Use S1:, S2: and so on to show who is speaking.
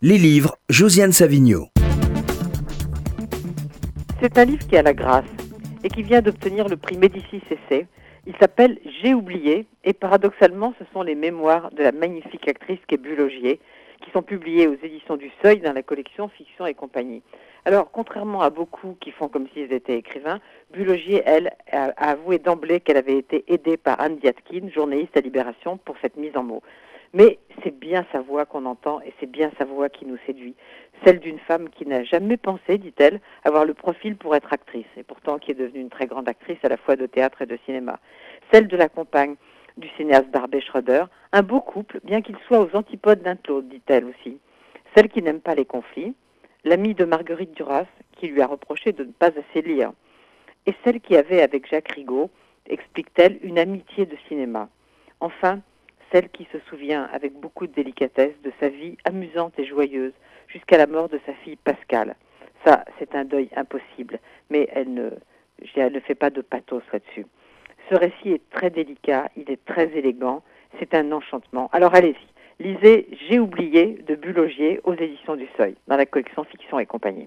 S1: Les livres, Josiane Savigno.
S2: C'est un livre qui a la grâce et qui vient d'obtenir le prix Médicis Essai. Il s'appelle J'ai oublié et paradoxalement ce sont les mémoires de la magnifique actrice qu'est Bulogier qui sont publiées aux éditions du Seuil dans la collection Fiction et compagnie. Alors, contrairement à beaucoup qui font comme s'ils étaient écrivains, Bulogier, elle, a avoué d'emblée qu'elle avait été aidée par Anne Diatkin, journaliste à Libération, pour cette mise en mots. Mais c'est bien sa voix qu'on entend et c'est bien sa voix qui nous séduit. Celle d'une femme qui n'a jamais pensé, dit-elle, avoir le profil pour être actrice et pourtant qui est devenue une très grande actrice à la fois de théâtre et de cinéma. Celle de la compagne du cinéaste Barbet Schroeder, un beau couple, bien qu'il soit aux antipodes d'un de dit-elle aussi. Celle qui n'aime pas les conflits, l'amie de Marguerite Duras, qui lui a reproché de ne pas assez lire, et celle qui avait avec Jacques Rigaud, explique-t-elle, une amitié de cinéma. Enfin, celle qui se souvient avec beaucoup de délicatesse de sa vie amusante et joyeuse jusqu'à la mort de sa fille Pascale. Ça, c'est un deuil impossible, mais elle ne, elle ne fait pas de pathos là-dessus. Ce récit est très délicat, il est très élégant, c'est un enchantement. Alors allez-y, lisez J'ai oublié de Bulogier aux éditions du Seuil, dans la collection Fiction et compagnie.